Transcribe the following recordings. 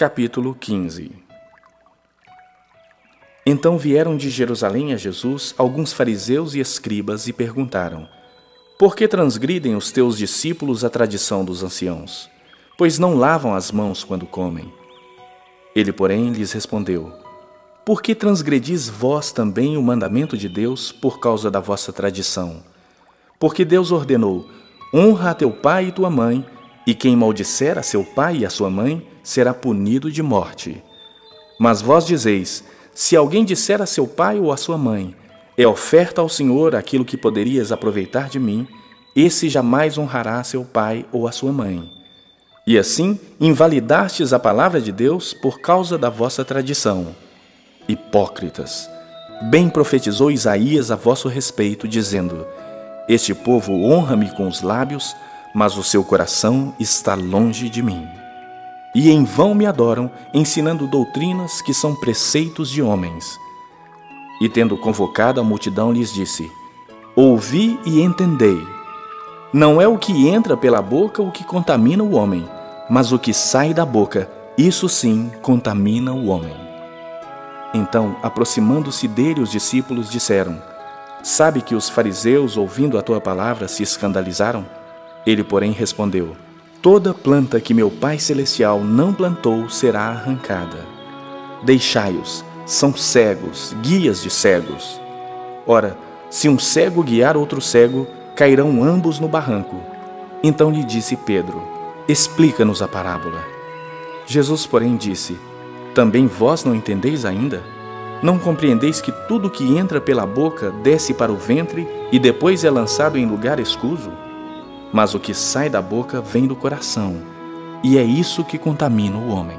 Capítulo 15 Então vieram de Jerusalém a Jesus alguns fariseus e escribas e perguntaram: Por que transgridem os teus discípulos a tradição dos anciãos? Pois não lavam as mãos quando comem. Ele, porém, lhes respondeu: Por que transgredis vós também o mandamento de Deus por causa da vossa tradição? Porque Deus ordenou: Honra a teu pai e tua mãe, e quem maldisser a seu pai e a sua mãe será punido de morte. Mas vós dizeis: Se alguém disser a seu pai ou a sua mãe: É oferta ao Senhor aquilo que poderias aproveitar de mim, esse jamais honrará seu pai ou a sua mãe. E assim invalidastes a palavra de Deus por causa da vossa tradição. Hipócritas! Bem profetizou Isaías a vosso respeito, dizendo: Este povo honra-me com os lábios, mas o seu coração está longe de mim. E em vão me adoram, ensinando doutrinas que são preceitos de homens. E tendo convocado a multidão, lhes disse: Ouvi e entendei. Não é o que entra pela boca o que contamina o homem, mas o que sai da boca, isso sim contamina o homem. Então, aproximando-se dele, os discípulos disseram: Sabe que os fariseus, ouvindo a tua palavra, se escandalizaram? Ele, porém, respondeu: Toda planta que meu Pai Celestial não plantou será arrancada. Deixai-os, são cegos, guias de cegos. Ora, se um cego guiar outro cego, cairão ambos no barranco. Então lhe disse Pedro: Explica-nos a parábola. Jesus, porém, disse: Também vós não entendeis ainda? Não compreendeis que tudo que entra pela boca desce para o ventre e depois é lançado em lugar escuso? Mas o que sai da boca vem do coração, e é isso que contamina o homem.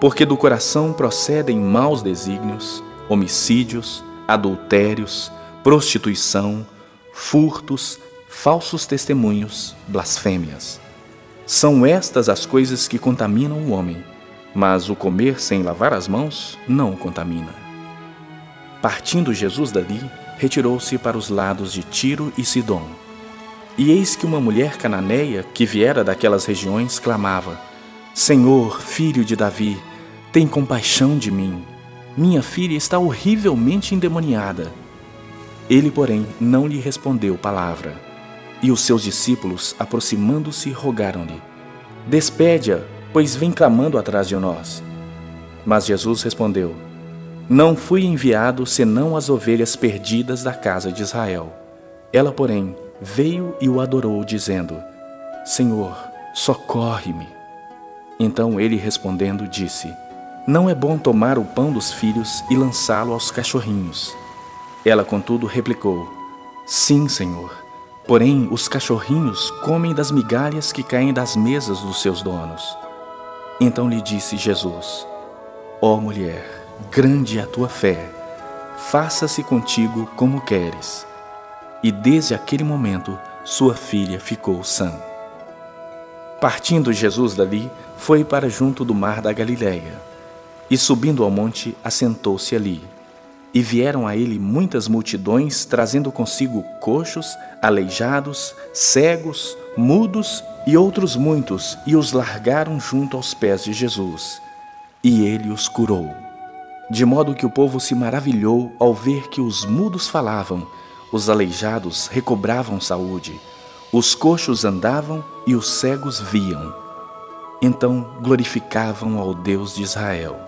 Porque do coração procedem maus desígnios, homicídios, adultérios, prostituição, furtos, falsos testemunhos, blasfêmias. São estas as coisas que contaminam o homem, mas o comer sem lavar as mãos não o contamina. Partindo Jesus dali, retirou-se para os lados de Tiro e Sidom e eis que uma mulher cananeia, que viera daquelas regiões, clamava: Senhor, filho de Davi, tem compaixão de mim. Minha filha está horrivelmente endemoniada. Ele, porém, não lhe respondeu palavra. E os seus discípulos, aproximando-se, rogaram-lhe: Despede-a, pois vem clamando atrás de nós. Mas Jesus respondeu: Não fui enviado senão as ovelhas perdidas da casa de Israel. Ela, porém, veio e o adorou, dizendo: Senhor, socorre-me. Então ele respondendo disse: Não é bom tomar o pão dos filhos e lançá-lo aos cachorrinhos. Ela, contudo, replicou: Sim, Senhor. Porém, os cachorrinhos comem das migalhas que caem das mesas dos seus donos. Então lhe disse Jesus: Ó oh, mulher, grande é a tua fé, faça-se contigo como queres e desde aquele momento sua filha ficou sã. Partindo Jesus dali, foi para junto do mar da Galiléia, e subindo ao monte, assentou-se ali. E vieram a ele muitas multidões, trazendo consigo coxos, aleijados, cegos, mudos e outros muitos, e os largaram junto aos pés de Jesus. E ele os curou. De modo que o povo se maravilhou ao ver que os mudos falavam os aleijados recobravam saúde, os coxos andavam e os cegos viam. Então glorificavam ao Deus de Israel.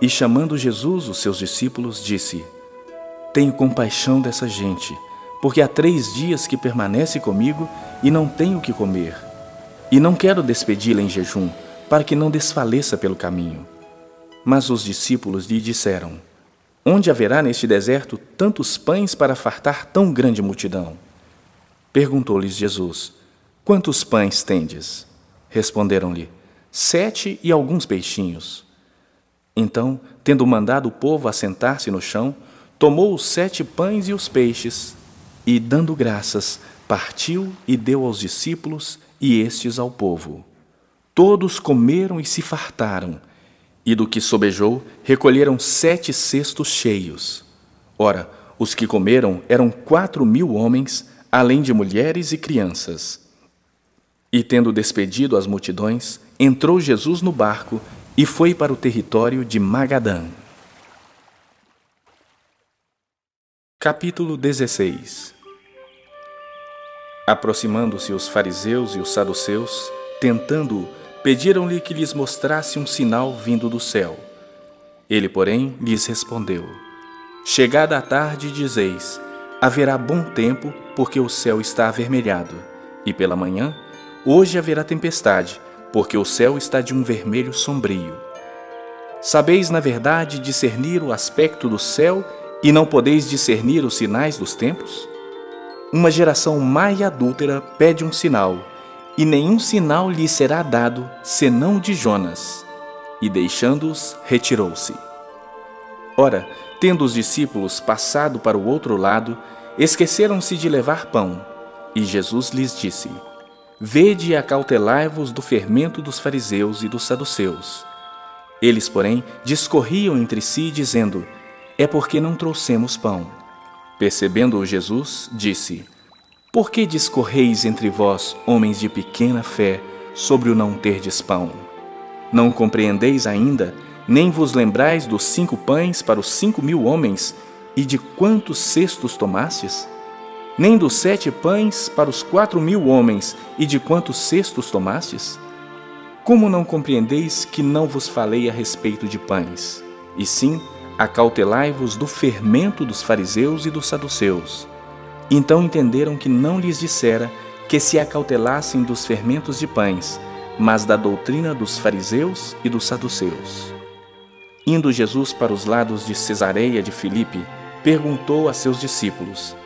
E chamando Jesus, os seus discípulos, disse: Tenho compaixão dessa gente, porque há três dias que permanece comigo e não tenho o que comer. E não quero despedi-la em jejum, para que não desfaleça pelo caminho. Mas os discípulos lhe disseram: Onde haverá neste deserto tantos pães para fartar tão grande multidão? Perguntou-lhes Jesus: Quantos pães tendes? Responderam-lhe: Sete e alguns peixinhos. Então, tendo mandado o povo assentar-se no chão, tomou os sete pães e os peixes, e, dando graças, partiu e deu aos discípulos e estes ao povo. Todos comeram e se fartaram e do que sobejou, recolheram sete cestos cheios. Ora, os que comeram eram quatro mil homens, além de mulheres e crianças. E tendo despedido as multidões, entrou Jesus no barco e foi para o território de Magadã. Capítulo 16 Aproximando-se os fariseus e os saduceus, tentando-o, pediram-lhe que lhes mostrasse um sinal vindo do céu. Ele, porém, lhes respondeu: Chegada a tarde, dizeis: haverá bom tempo, porque o céu está avermelhado, e pela manhã, hoje haverá tempestade, porque o céu está de um vermelho sombrio. Sabeis, na verdade, discernir o aspecto do céu e não podeis discernir os sinais dos tempos? Uma geração má e adúltera pede um sinal, e nenhum sinal lhe será dado senão de Jonas. E deixando-os, retirou-se. Ora, tendo os discípulos passado para o outro lado, esqueceram-se de levar pão. E Jesus lhes disse: Vede e acautelai-vos do fermento dos fariseus e dos saduceus. Eles, porém, discorriam entre si, dizendo: é porque não trouxemos pão. Percebendo-o Jesus, disse: Por que discorreis entre vós, homens de pequena fé, sobre o não terdes pão? Não compreendeis ainda, nem vos lembrais dos cinco pães para os cinco mil homens, e de quantos cestos tomastes? Nem dos sete pães para os quatro mil homens, e de quantos cestos tomastes? Como não compreendeis que não vos falei a respeito de pães, e sim acautelai-vos do fermento dos fariseus e dos saduceus. Então entenderam que não lhes dissera que se acautelassem dos fermentos de pães, mas da doutrina dos fariseus e dos saduceus. Indo Jesus para os lados de Cesareia de Filipe, perguntou a seus discípulos: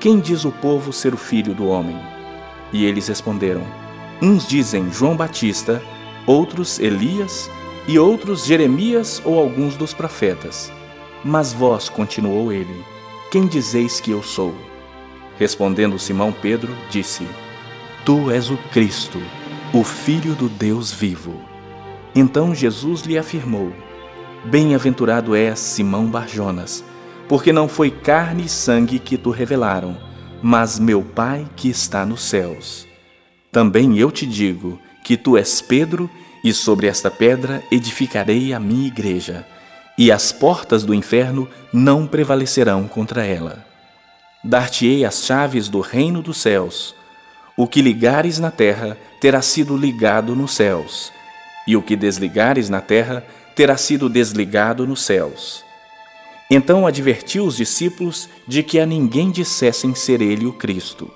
Quem diz o povo ser o filho do homem? E eles responderam: Uns dizem João Batista, outros Elias e outros Jeremias ou alguns dos profetas. Mas vós, continuou ele, quem dizeis que eu sou? Respondendo Simão Pedro, disse: Tu és o Cristo, o Filho do Deus vivo. Então Jesus lhe afirmou: Bem-aventurado és, Simão Barjonas, porque não foi carne e sangue que tu revelaram, mas meu Pai que está nos céus. Também eu te digo que tu és Pedro, e sobre esta pedra edificarei a minha igreja, e as portas do inferno não prevalecerão contra ela. Dar-te-ei as chaves do reino dos céus. O que ligares na terra terá sido ligado nos céus, e o que desligares na terra terá sido desligado nos céus. Então advertiu os discípulos de que a ninguém dissessem ser ele o Cristo.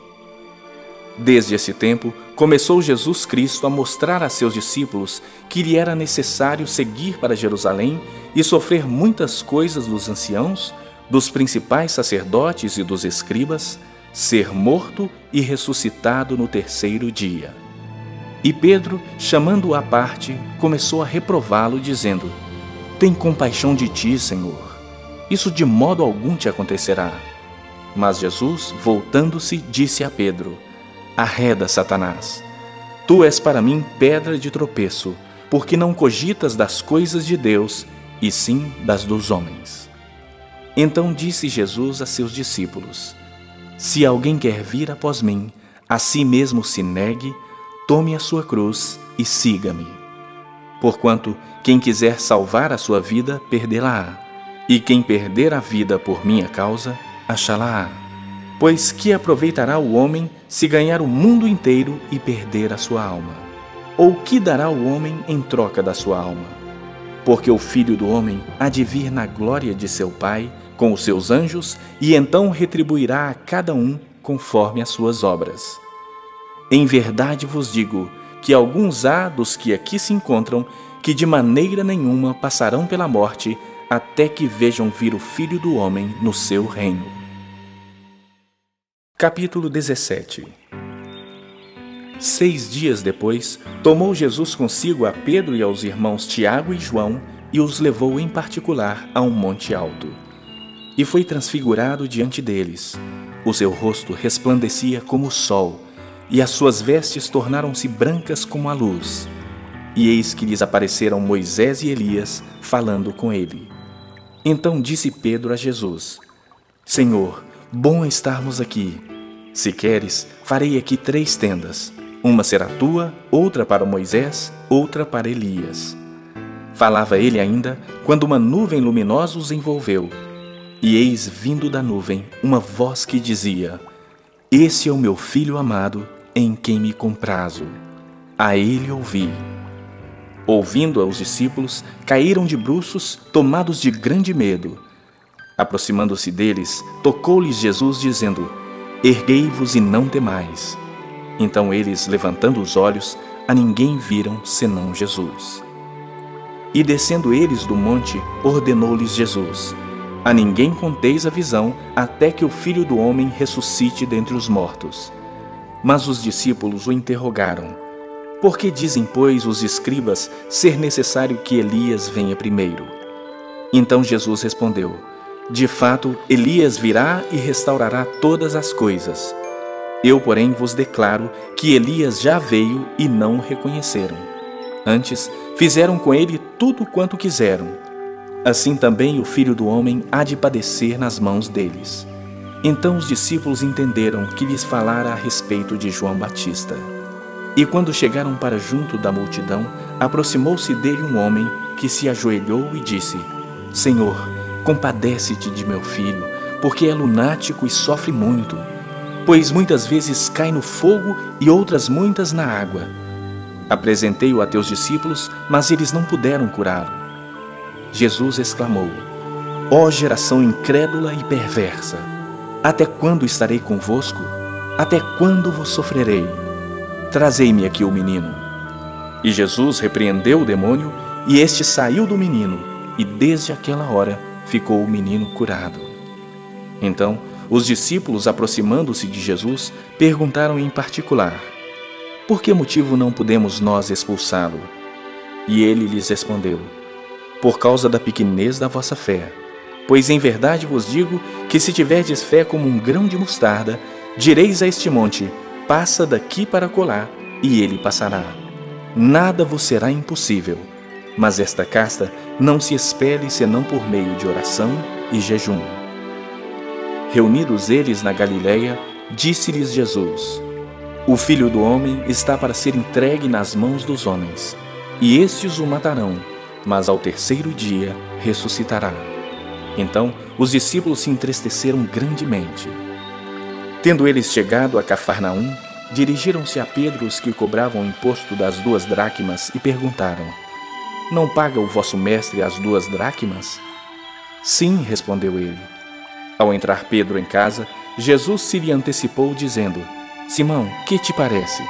Desde esse tempo, começou Jesus Cristo a mostrar a seus discípulos que lhe era necessário seguir para Jerusalém e sofrer muitas coisas dos anciãos, dos principais sacerdotes e dos escribas, ser morto e ressuscitado no terceiro dia. E Pedro, chamando-o à parte, começou a reprová-lo, dizendo: Tem compaixão de ti, Senhor. Isso de modo algum te acontecerá. Mas Jesus, voltando-se, disse a Pedro: Arreda, Satanás. Tu és para mim pedra de tropeço, porque não cogitas das coisas de Deus, e sim das dos homens. Então disse Jesus a seus discípulos: Se alguém quer vir após mim, a si mesmo se negue, tome a sua cruz e siga-me. Porquanto quem quiser salvar a sua vida, perdê-la-á, e quem perder a vida por minha causa, achá-la-á. Pois que aproveitará o homem se ganhar o mundo inteiro e perder a sua alma? Ou que dará o homem em troca da sua alma? Porque o filho do homem há de vir na glória de seu Pai com os seus anjos e então retribuirá a cada um conforme as suas obras. Em verdade vos digo que alguns há dos que aqui se encontram que de maneira nenhuma passarão pela morte até que vejam vir o Filho do Homem no seu reino. Capítulo 17 Seis dias depois, tomou Jesus consigo a Pedro e aos irmãos Tiago e João e os levou em particular a um monte alto. E foi transfigurado diante deles. O seu rosto resplandecia como o sol, e as suas vestes tornaram-se brancas como a luz. E eis que lhes apareceram Moisés e Elias, falando com ele. Então disse Pedro a Jesus: Senhor, bom estarmos aqui. Se queres, farei aqui três tendas: uma será tua, outra para Moisés, outra para Elias. Falava ele ainda, quando uma nuvem luminosa os envolveu. E eis vindo da nuvem uma voz que dizia: Esse é o meu filho amado, em quem me comprazo. A ele ouvi. Ouvindo-a, os discípulos caíram de bruços, tomados de grande medo. Aproximando-se deles, tocou-lhes Jesus, dizendo: Erguei-vos e não temais. Então eles, levantando os olhos, a ninguém viram senão Jesus. E descendo eles do monte, ordenou-lhes Jesus: A ninguém conteis a visão, até que o filho do homem ressuscite dentre os mortos. Mas os discípulos o interrogaram: Por que dizem, pois, os escribas ser necessário que Elias venha primeiro? Então Jesus respondeu: de fato, Elias virá e restaurará todas as coisas. Eu, porém, vos declaro que Elias já veio e não o reconheceram. Antes, fizeram com ele tudo quanto quiseram. Assim também o filho do homem há de padecer nas mãos deles. Então os discípulos entenderam que lhes falara a respeito de João Batista. E quando chegaram para junto da multidão, aproximou-se dele um homem que se ajoelhou e disse: Senhor, Compadece-te de meu filho, porque é lunático e sofre muito, pois muitas vezes cai no fogo e outras muitas na água. Apresentei-o a teus discípulos, mas eles não puderam curá-lo. Jesus exclamou: Ó oh, geração incrédula e perversa, até quando estarei convosco? Até quando vos sofrerei? Trazei-me aqui o menino. E Jesus repreendeu o demônio, e este saiu do menino, e desde aquela hora ficou o menino curado. Então, os discípulos, aproximando-se de Jesus, perguntaram em particular: Por que motivo não podemos nós expulsá-lo? E ele lhes respondeu: Por causa da pequenez da vossa fé. Pois em verdade vos digo que se tiverdes fé como um grão de mostarda, direis a este monte: Passa daqui para colar, e ele passará. Nada vos será impossível. Mas esta casta não se expele senão por meio de oração e jejum. Reunidos eles na Galiléia, disse-lhes Jesus: O filho do homem está para ser entregue nas mãos dos homens, e estes o matarão, mas ao terceiro dia ressuscitará. Então os discípulos se entristeceram grandemente. Tendo eles chegado a Cafarnaum, dirigiram-se a Pedro os que cobravam o imposto das duas dracmas e perguntaram: não paga o vosso mestre as duas dracmas? Sim, respondeu ele. Ao entrar Pedro em casa, Jesus se lhe antecipou, dizendo: Simão, que te parece?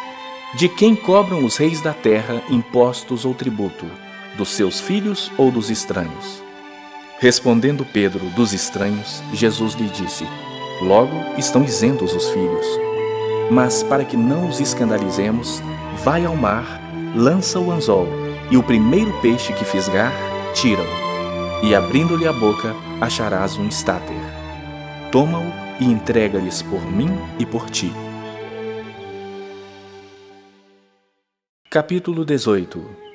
De quem cobram os reis da terra impostos ou tributo? Dos seus filhos ou dos estranhos? Respondendo Pedro, dos estranhos, Jesus lhe disse: Logo estão isentos os filhos. Mas para que não os escandalizemos, vai ao mar, lança o anzol e o primeiro peixe que fisgar, tira-o, e abrindo-lhe a boca, acharás um estáter. Toma-o e entrega-lhes por mim e por ti. Capítulo 18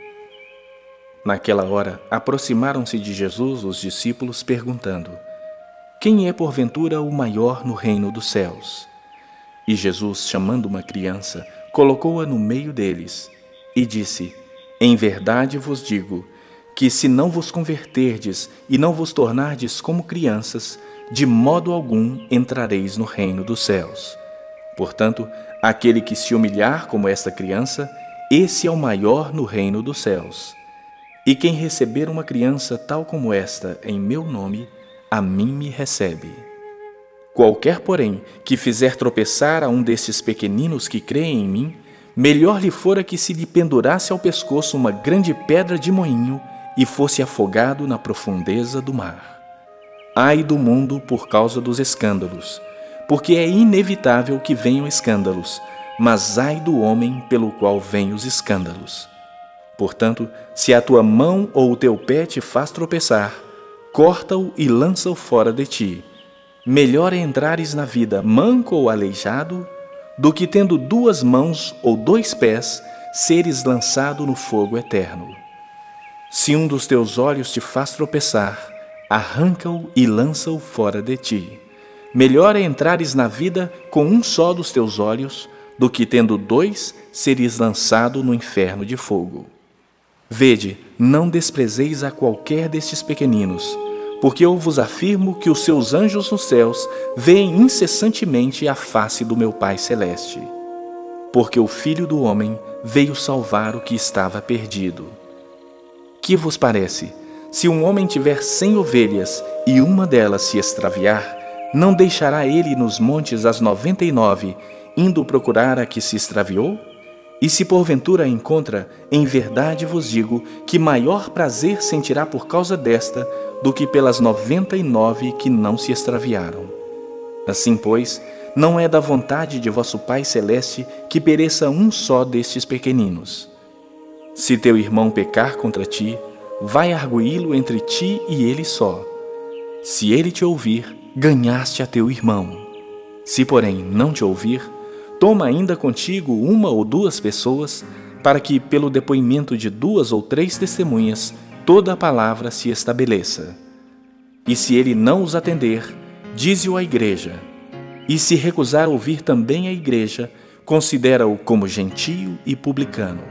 Naquela hora, aproximaram-se de Jesus os discípulos, perguntando: Quem é porventura o maior no reino dos céus? E Jesus, chamando uma criança, colocou-a no meio deles e disse: em verdade vos digo que, se não vos converterdes e não vos tornardes como crianças, de modo algum entrareis no reino dos céus. Portanto, aquele que se humilhar como esta criança, esse é o maior no reino dos céus. E quem receber uma criança tal como esta em meu nome, a mim me recebe. Qualquer, porém, que fizer tropeçar a um destes pequeninos que creem em mim, melhor lhe fora que se lhe pendurasse ao pescoço uma grande pedra de moinho e fosse afogado na profundeza do mar. Ai do mundo por causa dos escândalos, porque é inevitável que venham escândalos, mas ai do homem pelo qual vêm os escândalos. Portanto, se a tua mão ou o teu pé te faz tropeçar, corta-o e lança-o fora de ti. Melhor é entrares na vida manco ou aleijado do que tendo duas mãos ou dois pés, seres lançado no fogo eterno. Se um dos teus olhos te faz tropeçar, arranca-o e lança-o fora de ti. Melhor é entrares na vida com um só dos teus olhos, do que tendo dois, seres lançado no inferno de fogo. Vede, não desprezeis a qualquer destes pequeninos, porque eu vos afirmo que os seus anjos nos céus veem incessantemente a face do meu Pai Celeste. Porque o Filho do Homem veio salvar o que estava perdido. Que vos parece? Se um homem tiver cem ovelhas e uma delas se extraviar, não deixará ele nos montes as noventa e nove, indo procurar a que se extraviou? E se porventura a encontra, em verdade vos digo que maior prazer sentirá por causa desta do que pelas noventa e nove que não se extraviaram. Assim, pois, não é da vontade de vosso Pai Celeste que pereça um só destes pequeninos. Se teu irmão pecar contra ti, vai arguí-lo entre ti e ele só. Se ele te ouvir, ganhaste a teu irmão. Se, porém, não te ouvir, toma ainda contigo uma ou duas pessoas, para que, pelo depoimento de duas ou três testemunhas, toda a palavra se estabeleça. E se ele não os atender, dize-o à igreja. E se recusar ouvir também a igreja, considera-o como gentio e publicano.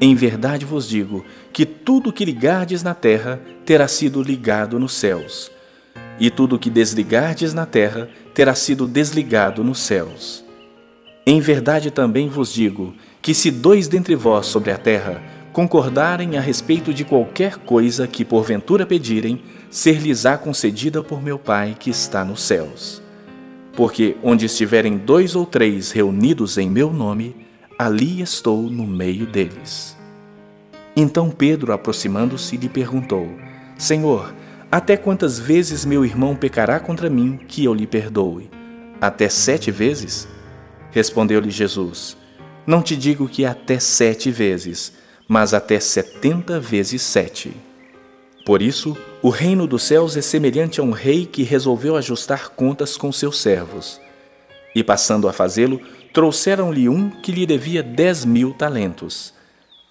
Em verdade vos digo que tudo que ligardes na terra terá sido ligado nos céus, e tudo que desligardes na terra terá sido desligado nos céus. Em verdade também vos digo que se dois dentre vós sobre a terra concordarem a respeito de qualquer coisa que porventura pedirem, ser-lhes-á concedida por meu Pai que está nos céus. Porque onde estiverem dois ou três reunidos em meu nome, ali estou no meio deles. Então Pedro, aproximando-se, lhe perguntou: Senhor, até quantas vezes meu irmão pecará contra mim que eu lhe perdoe? Até sete vezes? Respondeu-lhe Jesus: Não te digo que até sete vezes, mas até setenta vezes sete. Por isso, o reino dos céus é semelhante a um rei que resolveu ajustar contas com seus servos. E passando a fazê-lo, trouxeram-lhe um que lhe devia dez mil talentos.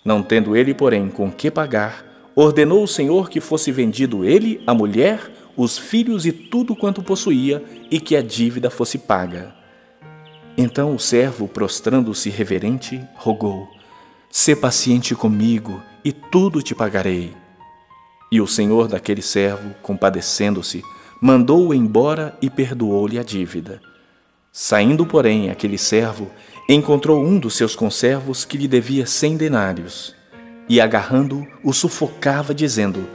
Não tendo ele, porém, com que pagar, ordenou o Senhor que fosse vendido ele, a mulher, os filhos e tudo quanto possuía, e que a dívida fosse paga. Então o servo, prostrando-se reverente, rogou: Sê paciente comigo, e tudo te pagarei. E o senhor daquele servo, compadecendo-se, mandou-o embora e perdoou-lhe a dívida. Saindo, porém, aquele servo, encontrou um dos seus conservos que lhe devia cem denários, e agarrando-o, o sufocava, dizendo: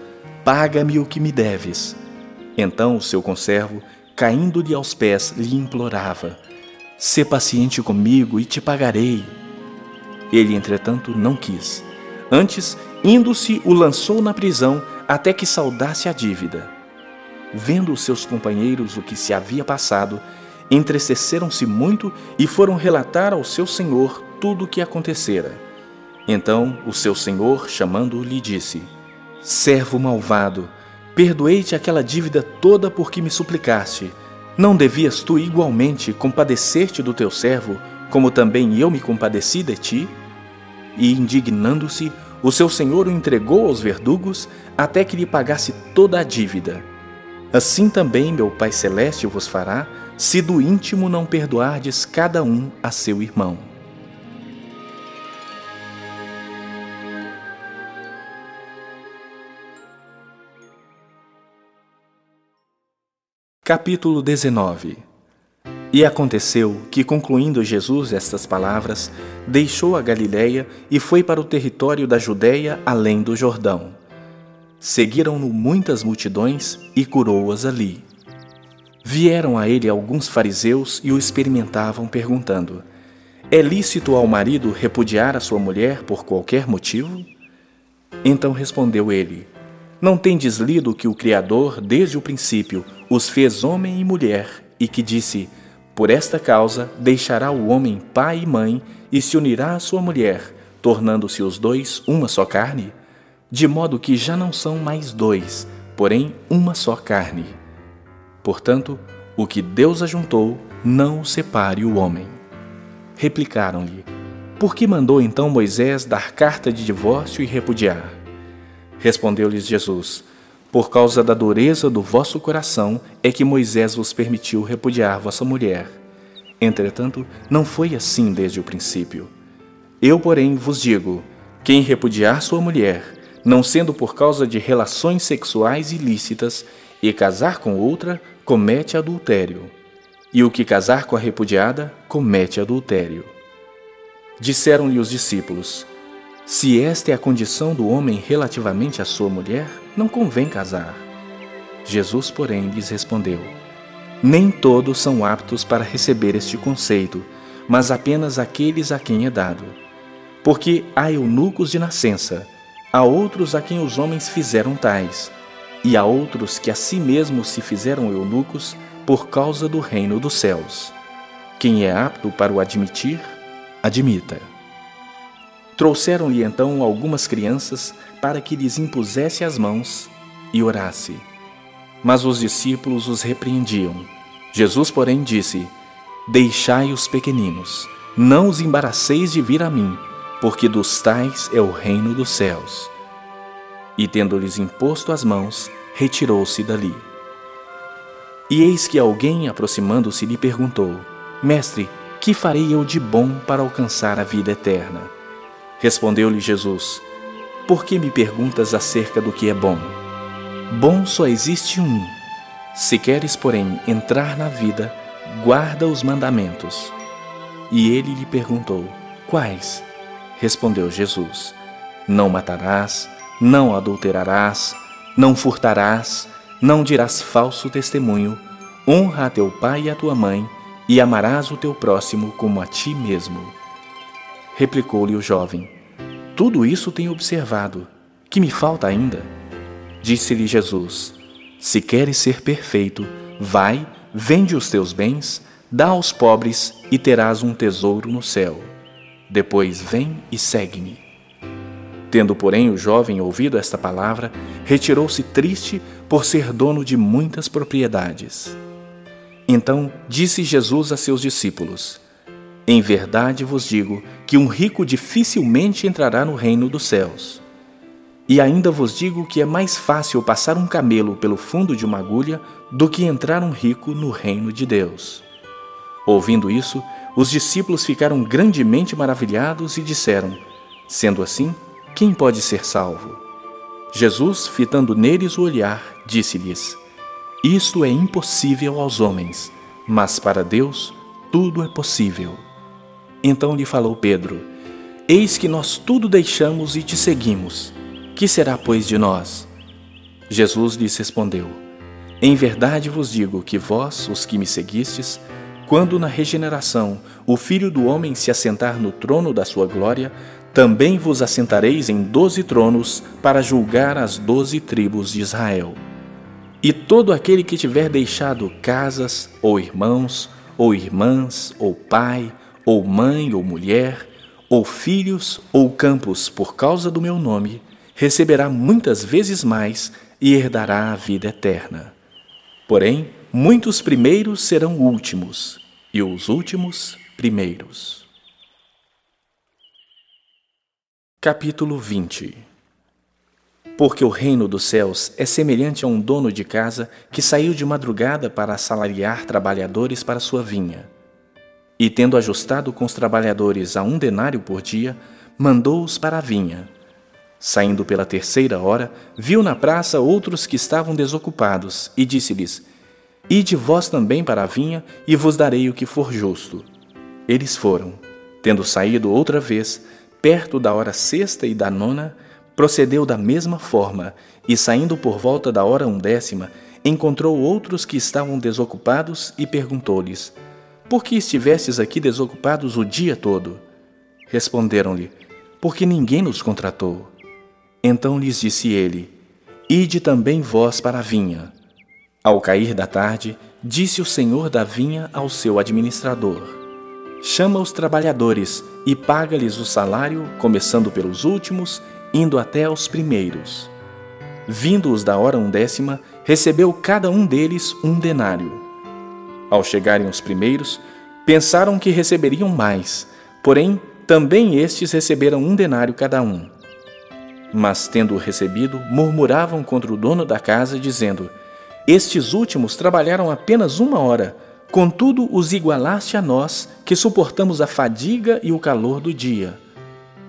Paga-me o que me deves. Então o seu conservo, caindo-lhe aos pés, lhe implorava: Sê paciente comigo e te pagarei. Ele, entretanto, não quis. Antes, indo-se, o lançou na prisão até que saudasse a dívida. Vendo os seus companheiros o que se havia passado, entristeceram-se muito e foram relatar ao seu senhor tudo o que acontecera. Então o seu senhor, chamando-o, lhe disse: Servo malvado, perdoei-te aquela dívida toda porque me suplicaste. Não devias tu igualmente compadecer-te do teu servo, como também eu me compadeci de ti? E, indignando-se, o seu senhor o entregou aos verdugos até que lhe pagasse toda a dívida. Assim também meu Pai Celeste vos fará, se do íntimo não perdoardes cada um a seu irmão. Capítulo 19 E aconteceu que, concluindo Jesus estas palavras, deixou a Galiléia e foi para o território da Judéia, além do Jordão. Seguiram-no muitas multidões e curou-as ali. Vieram a ele alguns fariseus e o experimentavam, perguntando: É lícito ao marido repudiar a sua mulher por qualquer motivo? Então respondeu ele: Não tendes lido que o Criador, desde o princípio, os fez homem e mulher, e que disse: Por esta causa deixará o homem pai e mãe e se unirá à sua mulher, tornando-se os dois uma só carne? De modo que já não são mais dois, porém uma só carne. Portanto, o que Deus ajuntou, não separe o homem. Replicaram-lhe: Por que mandou então Moisés dar carta de divórcio e repudiar? Respondeu-lhes Jesus: por causa da dureza do vosso coração é que Moisés vos permitiu repudiar vossa mulher. Entretanto, não foi assim desde o princípio. Eu, porém, vos digo Quem repudiar sua mulher, não sendo por causa de relações sexuais ilícitas, e casar com outra, comete adultério. E o que casar com a repudiada, comete adultério. Disseram-lhe os discípulos: Se esta é a condição do homem relativamente à sua mulher, não convém casar. Jesus, porém, lhes respondeu: Nem todos são aptos para receber este conceito, mas apenas aqueles a quem é dado. Porque há eunucos de nascença, há outros a quem os homens fizeram tais, e há outros que a si mesmos se fizeram eunucos por causa do reino dos céus. Quem é apto para o admitir, admita. Trouxeram-lhe então algumas crianças para que lhes impusesse as mãos e orasse. Mas os discípulos os repreendiam. Jesus, porém, disse: Deixai os pequeninos, não os embaraceis de vir a mim, porque dos tais é o reino dos céus. E tendo-lhes imposto as mãos, retirou-se dali. E eis que alguém, aproximando-se, lhe perguntou: Mestre, que farei eu de bom para alcançar a vida eterna? Respondeu-lhe Jesus: Por que me perguntas acerca do que é bom? Bom só existe um. Se queres, porém, entrar na vida, guarda os mandamentos. E ele lhe perguntou: Quais? Respondeu Jesus: Não matarás, não adulterarás, não furtarás, não dirás falso testemunho, honra a teu pai e a tua mãe, e amarás o teu próximo como a ti mesmo. Replicou-lhe o jovem: Tudo isso tenho observado. Que me falta ainda? Disse-lhe Jesus: Se queres ser perfeito, vai, vende os teus bens, dá aos pobres e terás um tesouro no céu. Depois vem e segue-me. Tendo, porém, o jovem ouvido esta palavra, retirou-se triste por ser dono de muitas propriedades. Então disse Jesus a seus discípulos: Em verdade vos digo que um rico dificilmente entrará no reino dos céus. E ainda vos digo que é mais fácil passar um camelo pelo fundo de uma agulha do que entrar um rico no reino de Deus. Ouvindo isso, os discípulos ficaram grandemente maravilhados e disseram: Sendo assim, quem pode ser salvo? Jesus, fitando neles o olhar, disse-lhes: Isto é impossível aos homens, mas para Deus tudo é possível. Então lhe falou Pedro: Eis que nós tudo deixamos e te seguimos. Que será, pois, de nós? Jesus lhes respondeu: Em verdade vos digo que vós, os que me seguistes, quando na regeneração o Filho do Homem se assentar no trono da sua glória, também vos assentareis em doze tronos para julgar as doze tribos de Israel. E todo aquele que tiver deixado casas, ou irmãos, ou irmãs, ou pai, ou mãe, ou mulher, ou filhos, ou campos por causa do meu nome, receberá muitas vezes mais e herdará a vida eterna. Porém, muitos primeiros serão últimos, e os últimos primeiros. Capítulo 20 Porque o reino dos céus é semelhante a um dono de casa que saiu de madrugada para assalariar trabalhadores para sua vinha. E, tendo ajustado com os trabalhadores a um denário por dia, mandou-os para a vinha. Saindo pela terceira hora, viu na praça outros que estavam desocupados e disse-lhes: Ide vós também para a vinha e vos darei o que for justo. Eles foram. Tendo saído outra vez, perto da hora sexta e da nona, procedeu da mesma forma e, saindo por volta da hora undécima, encontrou outros que estavam desocupados e perguntou-lhes: Por que estivestes aqui desocupados o dia todo? Responderam-lhe: Porque ninguém nos contratou. Então lhes disse ele: Ide também vós para a vinha. Ao cair da tarde, disse o senhor da vinha ao seu administrador: Chama os trabalhadores e paga-lhes o salário, começando pelos últimos, indo até aos primeiros. Vindo-os da hora undécima, recebeu cada um deles um denário. Ao chegarem os primeiros, pensaram que receberiam mais, porém, também estes receberam um denário cada um. Mas, tendo-o recebido, murmuravam contra o dono da casa, dizendo: Estes últimos trabalharam apenas uma hora, contudo os igualaste a nós, que suportamos a fadiga e o calor do dia.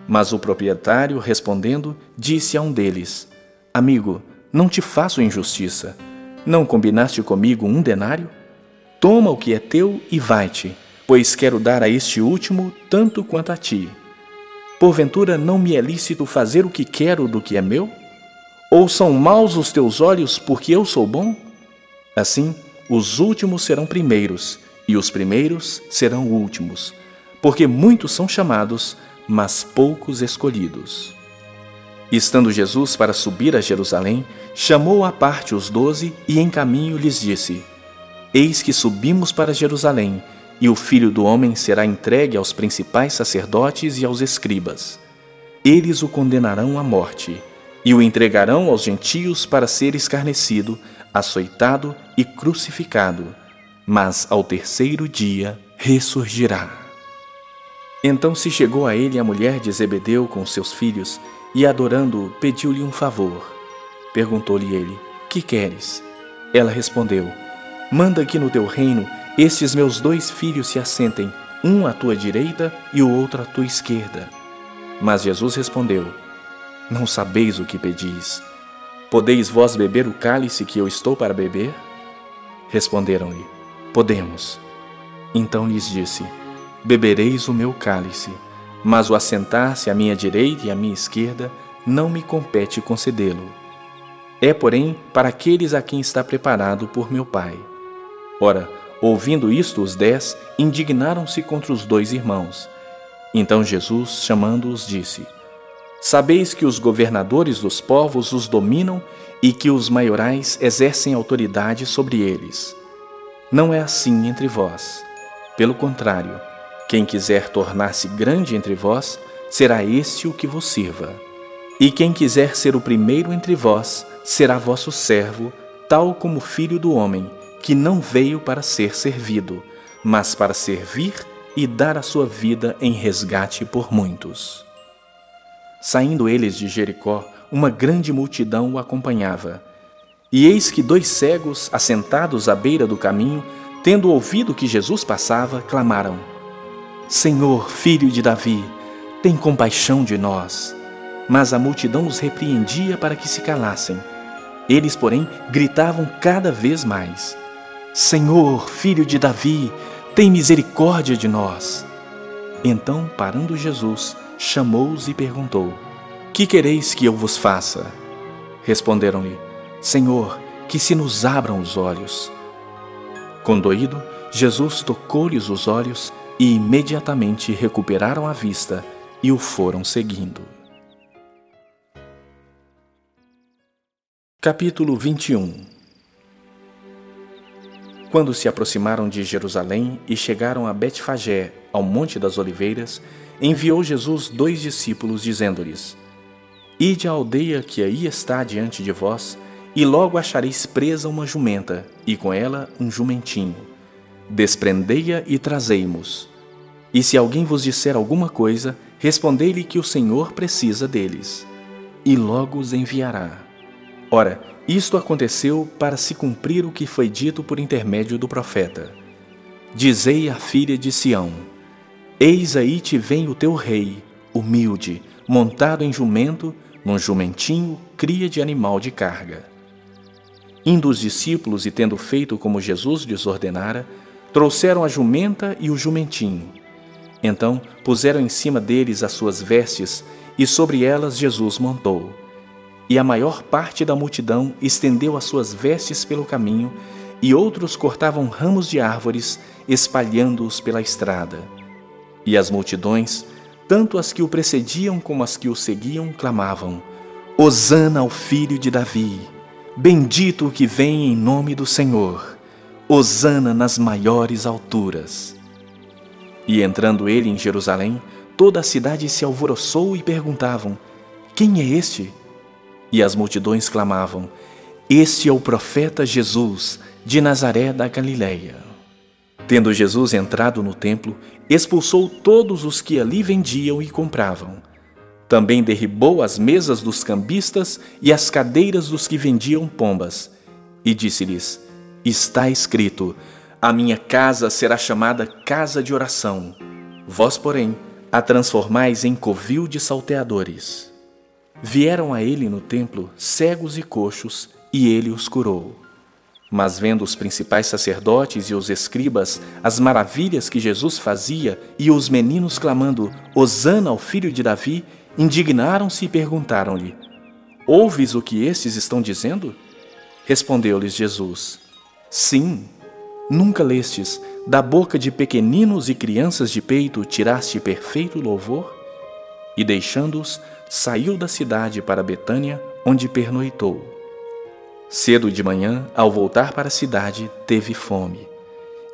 Mas o proprietário, respondendo, disse a um deles: Amigo, não te faço injustiça. Não combinaste comigo um denário? Toma o que é teu e vai-te, pois quero dar a este último tanto quanto a ti. Porventura não me é lícito fazer o que quero do que é meu? Ou são maus os teus olhos porque eu sou bom? Assim, os últimos serão primeiros, e os primeiros serão últimos, porque muitos são chamados, mas poucos escolhidos. Estando Jesus para subir a Jerusalém, chamou à parte os doze e em caminho lhes disse: Eis que subimos para Jerusalém, e o filho do homem será entregue aos principais sacerdotes e aos escribas. Eles o condenarão à morte, e o entregarão aos gentios para ser escarnecido, açoitado e crucificado, mas ao terceiro dia ressurgirá. Então se chegou a ele a mulher de Zebedeu com seus filhos, e adorando-o, pediu-lhe um favor. Perguntou-lhe ele: Que queres? Ela respondeu: Manda que no teu reino estes meus dois filhos se assentem, um à tua direita e o outro à tua esquerda. Mas Jesus respondeu: Não sabeis o que pedis. Podeis vós beber o cálice que eu estou para beber? Responderam-lhe: Podemos. Então lhes disse: Bebereis o meu cálice mas o assentar-se à minha direita e à minha esquerda não me compete concedê-lo. É, porém, para aqueles a quem está preparado por meu Pai. Ora, ouvindo isto, os dez indignaram-se contra os dois irmãos. Então Jesus, chamando-os, disse: Sabeis que os governadores dos povos os dominam e que os maiorais exercem autoridade sobre eles. Não é assim entre vós. Pelo contrário, quem quiser tornar-se grande entre vós, será este o que vos sirva. E quem quiser ser o primeiro entre vós, será vosso servo, tal como filho do homem, que não veio para ser servido, mas para servir e dar a sua vida em resgate por muitos. Saindo eles de Jericó, uma grande multidão o acompanhava. E eis que dois cegos, assentados à beira do caminho, tendo ouvido que Jesus passava, clamaram: Senhor, filho de Davi, tem compaixão de nós. Mas a multidão os repreendia para que se calassem. Eles, porém, gritavam cada vez mais: Senhor, filho de Davi, tem misericórdia de nós. Então, parando Jesus, chamou-os e perguntou: Que quereis que eu vos faça? Responderam-lhe: Senhor, que se nos abram os olhos. Condoído, Jesus tocou-lhes os olhos e imediatamente recuperaram a vista e o foram seguindo. Capítulo 21 Quando se aproximaram de Jerusalém e chegaram a Betfagé, ao Monte das Oliveiras, enviou Jesus dois discípulos, dizendo-lhes: Ide à aldeia que aí está diante de vós, e logo achareis presa uma jumenta, e com ela um jumentinho desprendei-a e trazei-mos. E se alguém vos disser alguma coisa, respondei-lhe que o Senhor precisa deles, e logo os enviará. Ora, isto aconteceu para se cumprir o que foi dito por intermédio do profeta. Dizei à filha de Sião: Eis aí te vem o teu rei, humilde, montado em jumento, num jumentinho, cria de animal de carga. Indo os discípulos e tendo feito como Jesus lhes ordenara, Trouxeram a jumenta e o jumentinho. Então puseram em cima deles as suas vestes, e sobre elas Jesus montou. E a maior parte da multidão estendeu as suas vestes pelo caminho, e outros cortavam ramos de árvores, espalhando-os pela estrada. E as multidões, tanto as que o precediam como as que o seguiam, clamavam: Hosana ao filho de Davi! Bendito o que vem em nome do Senhor! Hosana nas maiores alturas. E entrando ele em Jerusalém, toda a cidade se alvoroçou e perguntavam: Quem é este? E as multidões clamavam: Este é o profeta Jesus, de Nazaré da Galileia. Tendo Jesus entrado no templo, expulsou todos os que ali vendiam e compravam. Também derribou as mesas dos cambistas e as cadeiras dos que vendiam pombas, e disse-lhes: Está escrito: A minha casa será chamada casa de oração. Vós, porém, a transformais em covil de salteadores. Vieram a ele no templo cegos e coxos, e ele os curou. Mas vendo os principais sacerdotes e os escribas as maravilhas que Jesus fazia e os meninos clamando: Hosana ao filho de Davi, indignaram-se e perguntaram-lhe: Ouves o que estes estão dizendo? Respondeu-lhes Jesus: Sim. Nunca lestes, da boca de pequeninos e crianças de peito tiraste perfeito louvor? E deixando-os, saiu da cidade para Betânia, onde pernoitou. Cedo de manhã, ao voltar para a cidade, teve fome.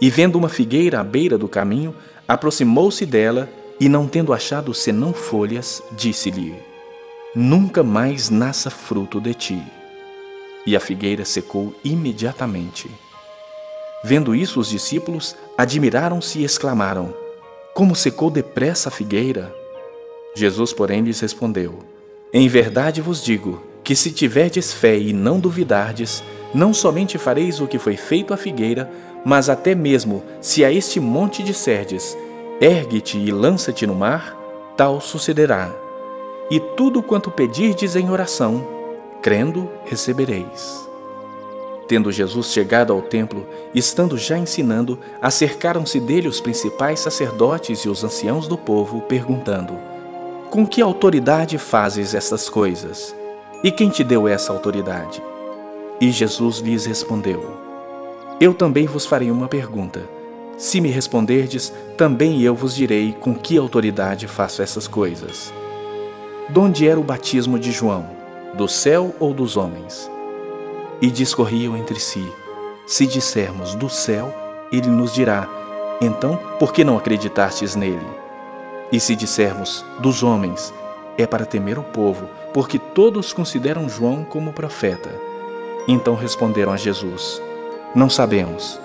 E vendo uma figueira à beira do caminho, aproximou-se dela e, não tendo achado senão folhas, disse-lhe: Nunca mais nasça fruto de ti. E a figueira secou imediatamente. Vendo isso, os discípulos admiraram-se e exclamaram: Como secou depressa a figueira! Jesus, porém, lhes respondeu: Em verdade vos digo que, se tiverdes fé e não duvidardes, não somente fareis o que foi feito à figueira, mas até mesmo, se a este monte disserdes: Ergue-te e lança-te no mar, tal sucederá. E tudo quanto pedirdes em oração, crendo, recebereis. Tendo Jesus chegado ao templo, estando já ensinando, acercaram-se dele os principais sacerdotes e os anciãos do povo, perguntando: Com que autoridade fazes estas coisas? E quem te deu essa autoridade? E Jesus lhes respondeu: Eu também vos farei uma pergunta. Se me responderdes, também eu vos direi com que autoridade faço essas coisas. Donde era o batismo de João? Do céu ou dos homens? e discorriam entre si: Se dissermos do céu, ele nos dirá: Então, por que não acreditastes nele? E se dissermos dos homens, é para temer o povo, porque todos consideram João como profeta. Então responderam a Jesus: Não sabemos.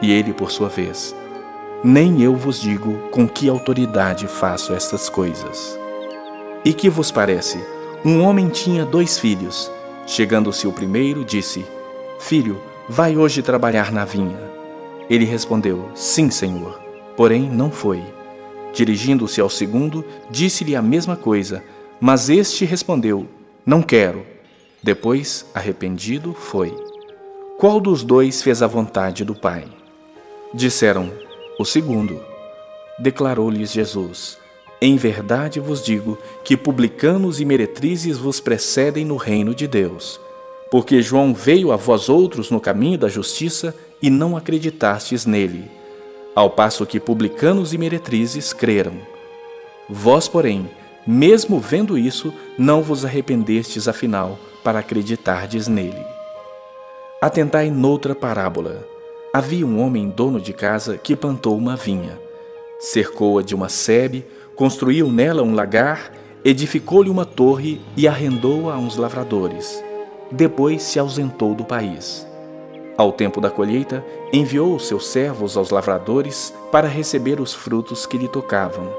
E ele, por sua vez, nem eu vos digo com que autoridade faço estas coisas. E que vos parece? Um homem tinha dois filhos. Chegando-se o primeiro, disse: Filho, vai hoje trabalhar na vinha. Ele respondeu: Sim, senhor. Porém, não foi. Dirigindo-se ao segundo, disse-lhe a mesma coisa, mas este respondeu: Não quero. Depois, arrependido, foi. Qual dos dois fez a vontade do Pai? Disseram: O segundo. Declarou-lhes Jesus: em verdade vos digo que publicanos e meretrizes vos precedem no reino de Deus. Porque João veio a vós outros no caminho da justiça e não acreditastes nele, ao passo que publicanos e meretrizes creram. Vós, porém, mesmo vendo isso, não vos arrependestes afinal para acreditardes nele. Atentai noutra parábola. Havia um homem dono de casa que plantou uma vinha. Cercou-a de uma sebe, Construiu nela um lagar, edificou-lhe uma torre e arrendou-a a uns lavradores. Depois se ausentou do país. Ao tempo da colheita, enviou os seus servos aos lavradores para receber os frutos que lhe tocavam.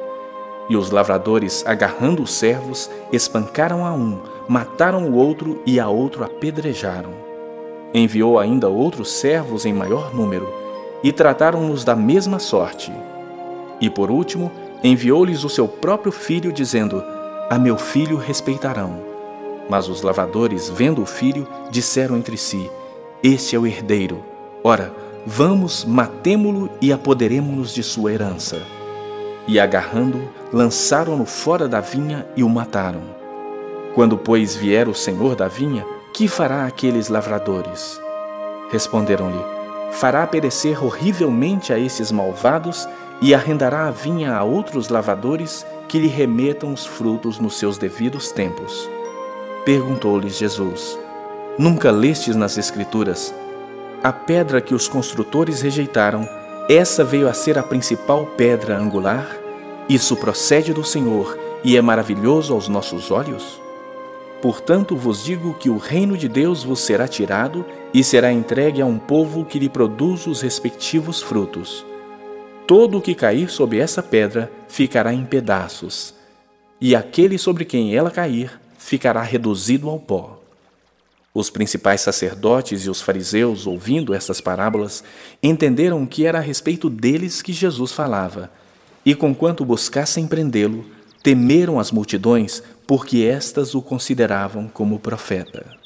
E os lavradores, agarrando os servos, espancaram a um, mataram o outro e a outro apedrejaram. Enviou ainda outros servos em maior número, e trataram-nos da mesma sorte. E por último, enviou-lhes o seu próprio filho, dizendo: A meu filho respeitarão. Mas os lavradores, vendo o filho, disseram entre si: Este é o herdeiro. Ora, vamos, matemo-lo e apoderemo-nos de sua herança. E agarrando-o, lançaram-no fora da vinha e o mataram. Quando, pois, vier o senhor da vinha, que fará aqueles lavradores? Responderam-lhe: Fará perecer horrivelmente a esses malvados e arrendará a vinha a outros lavadores que lhe remetam os frutos nos seus devidos tempos. Perguntou-lhes Jesus: Nunca lestes nas Escrituras? A pedra que os construtores rejeitaram, essa veio a ser a principal pedra angular? Isso procede do Senhor e é maravilhoso aos nossos olhos? Portanto, vos digo que o reino de Deus vos será tirado e será entregue a um povo que lhe produz os respectivos frutos. Todo o que cair sobre essa pedra ficará em pedaços, e aquele sobre quem ela cair ficará reduzido ao pó. Os principais sacerdotes e os fariseus, ouvindo estas parábolas, entenderam que era a respeito deles que Jesus falava, E conquanto buscassem prendê-lo, temeram as multidões, porque estas o consideravam como profeta.